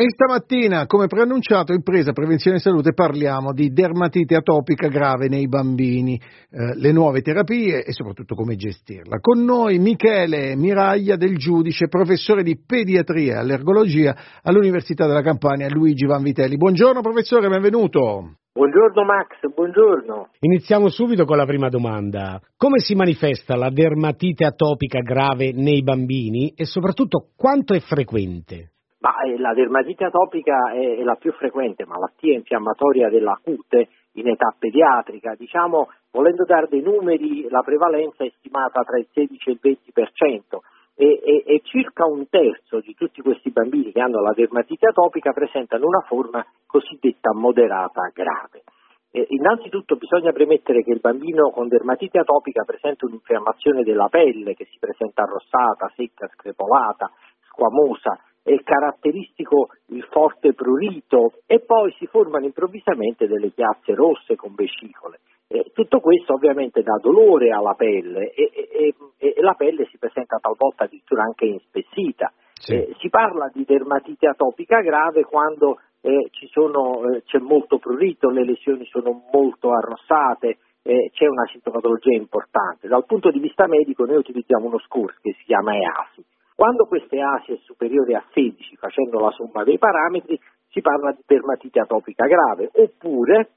E stamattina, come preannunciato, in presa prevenzione e salute parliamo di dermatite atopica grave nei bambini, eh, le nuove terapie e soprattutto come gestirla. Con noi Michele Miraglia del Giudice, professore di pediatria e allergologia all'Università della Campania Luigi Vanvitelli. Buongiorno professore, benvenuto. Buongiorno Max, buongiorno. Iniziamo subito con la prima domanda. Come si manifesta la dermatite atopica grave nei bambini e soprattutto quanto è frequente? Ma eh, la dermatite atopica è, la più frequente malattia infiammatoria della cute in età pediatrica. Diciamo, volendo dare dei numeri, la prevalenza è stimata tra il 16 e il 20% e, e, e circa un terzo di tutti questi bambini che hanno la dermatite atopica presentano una forma cosiddetta moderata grave. Eh, innanzitutto bisogna premettere che il bambino con dermatite atopica presenta un'infiammazione della pelle che si presenta arrossata, secca, screpolata, squamosa, è caratteristico il forte prurito e poi si formano improvvisamente delle chiazze rosse con vescicole. Eh, tutto questo ovviamente dà dolore alla pelle e, e, e, e, la pelle si presenta talvolta addirittura anche inspessita. Sì. Eh, si parla di dermatite atopica grave quando eh, sono, eh, c'è molto prurito, le lesioni sono molto arrossate, eh, c'è una sintomatologia importante. Dal punto di vista medico noi utilizziamo uno score che si chiama EASI quando queste ASI è superiore a 16, facendo la somma dei parametri, si parla di dermatite atopica grave, oppure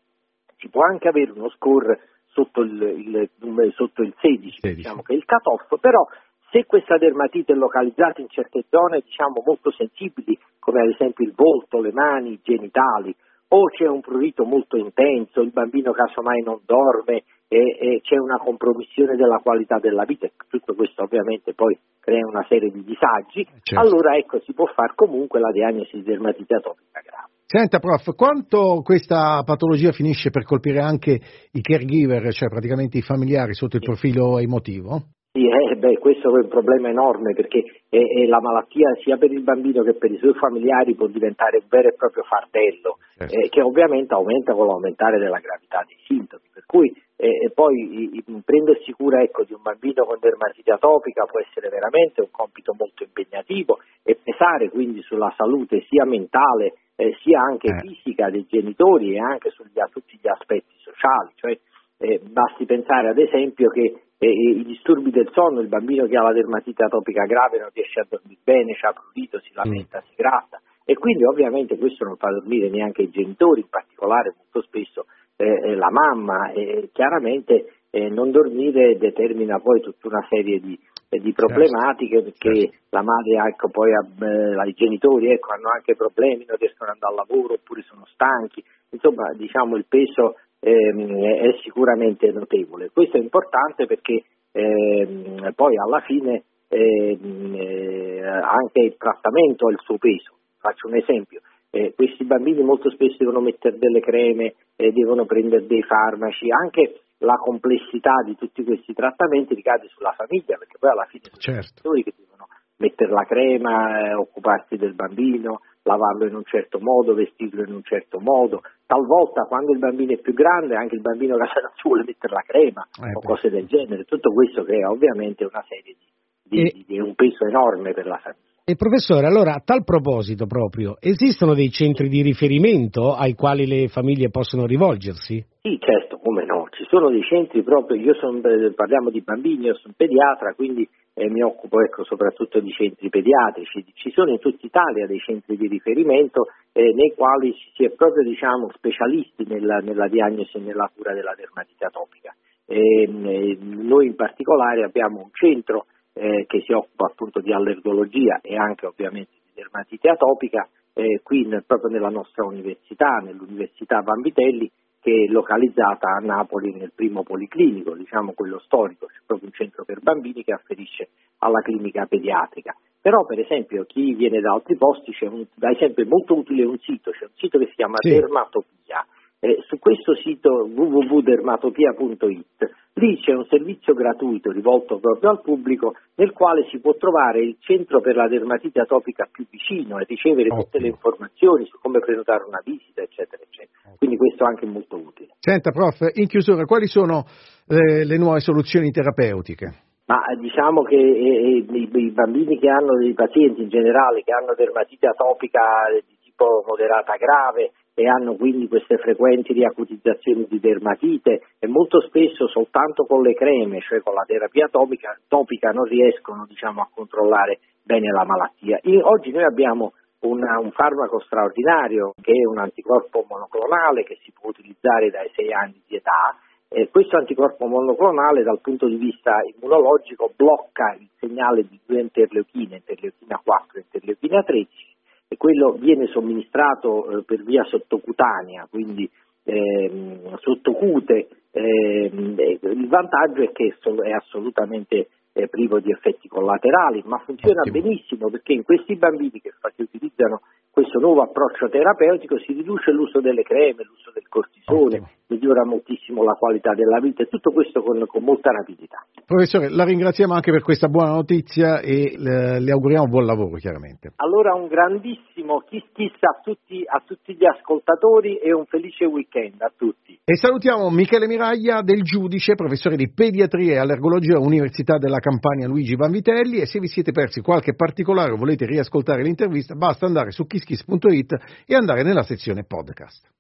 si può anche avere uno score sotto il, il, sotto il 16, 16, diciamo che è il cut-off, però se questa dermatite è localizzata in certe zone diciamo, molto sensibili, come ad esempio il volto, le mani, i genitali, o c'è un prurito molto intenso, il bambino casomai non dorme e, e c'è una compromissione della qualità della vita, tutto questo ovviamente poi crea una serie di disagi, certo. allora ecco si può fare comunque la diagnosi di dermatite atopica grave. Senta prof, quanto questa patologia finisce per colpire anche i caregiver, cioè praticamente i familiari sotto il profilo emotivo? Sì, eh, beh, questo è un problema enorme perché è, è la malattia sia per il bambino che per i suoi familiari può diventare un vero e proprio fardello, certo. eh, che ovviamente aumenta con l'aumentare della gravità dei sintomi. Per cui eh, poi i, prendersi cura ecco, di un bambino con dermatite atopica può essere veramente un compito molto impegnativo e pesare quindi sulla salute sia mentale eh, sia anche eh. fisica dei genitori e anche su tutti gli aspetti sociali. Cioè, eh, basti pensare ad esempio che eh, i disturbi del sonno, il bambino che ha la dermatite atopica grave non riesce a dormire bene, c'ha prurito, si lamenta, mm. si gratta e quindi ovviamente questo non fa dormire neanche i genitori, in particolare molto spesso eh, eh la mamma e chiaramente eh, non dormire determina poi tutta una serie di, eh, di problematiche certo. perché certo. la madre ecco, poi eh, i genitori ecco, hanno anche problemi, non riescono ad andare al lavoro oppure sono stanchi, insomma diciamo il peso è sicuramente notevole. Questo è importante perché ehm, poi alla fine ehm, eh, anche il trattamento ha il suo peso. Faccio un esempio. Eh, questi bambini molto spesso devono mettere delle creme, eh, devono prendere dei farmaci, anche la complessità di tutti questi trattamenti ricade sulla famiglia, perché poi alla fine sono certo. i genitori che devono mettere la crema, eh, occuparsi del bambino, lavarlo in un certo modo, vestirlo in un certo modo. Talvolta quando il bambino è più grande, anche il bambino ci vuole mettere la crema eh, o cose del genere. Tutto questo crea ovviamente una serie di, di, e... di, di un peso enorme per la famiglia. E professore, allora a tal proposito proprio, esistono dei centri di riferimento ai quali le famiglie possono rivolgersi? Sì, certo, come no, ci sono dei centri proprio, io sono, eh, parliamo di bambini, io sono pediatra, quindi eh, mi occupo ecco, soprattutto di centri pediatrici, ci sono in tutta Italia dei centri di riferimento eh, nei quali si è proprio diciamo, specialisti nella, nella, diagnosi e nella cura della dermatite atopica. E, e noi in particolare abbiamo un centro eh, che si occupa appunto di allergologia e anche ovviamente di dermatite atopica, eh, qui nel, proprio nella nostra università, nell'Università Vanvitelli, che è localizzata a Napoli nel primo policlinico, diciamo quello storico, c'è proprio un centro per bambini che afferisce alla clinica pediatrica. Però per esempio chi viene da altri posti, c'è un, da esempio è molto utile un sito, c'è un sito che si chiama sì. Dermatopia, eh, su questo sito www.dermatopia.it lì c'è un servizio gratuito rivolto proprio al pubblico nel quale si può trovare il centro per la dermatite atopica più vicino e ricevere Ottimo. tutte le informazioni su come prenotare una visita eccetera eccetera. Quindi questo è anche molto utile. Senta prof, in chiusura quali sono eh, le nuove soluzioni terapeutiche? Ma diciamo che eh, eh i, i, bambini che hanno, i pazienti in generale che hanno dermatite atopica di tipo moderata grave e hanno quindi queste frequenti riacutizzazioni di dermatite e molto spesso soltanto con le creme, cioè con la terapia topica, topica non riescono diciamo, a controllare bene la malattia. E oggi noi abbiamo una, un farmaco straordinario che è un anticorpo monoclonale che si può utilizzare dai 6 anni di età. Eh, questo anticorpo monoclonale dal punto di vista immunologico blocca il segnale di due interleuchine, interleuchina 4 e interleuchina 13 e quello viene somministrato eh, per via sottocutanea, quindi ehm, sottocute. Ehm, il vantaggio è che è assolutamente eh, privo di effetti collaterali, ma funziona Ottimo. benissimo perché in questi bambini che, che utilizzano questo nuovo approccio terapeutico si riduce l'uso delle creme, l'uso del cortisone, Ottimo. Migliora moltissimo la qualità della vita e tutto questo con, con, molta rapidità. Professore, la ringraziamo anche per questa buona notizia e le, le auguriamo buon lavoro chiaramente. Allora un grandissimo kiss kiss a tutti, a tutti gli ascoltatori e un felice weekend a tutti. E salutiamo Michele Miraglia del Giudice, professore di pediatria e allergologia all'Università della Campania Luigi Vanvitelli e se vi siete persi qualche particolare o volete riascoltare l'intervista basta andare su kiss kiss.it e andare nella sezione podcast.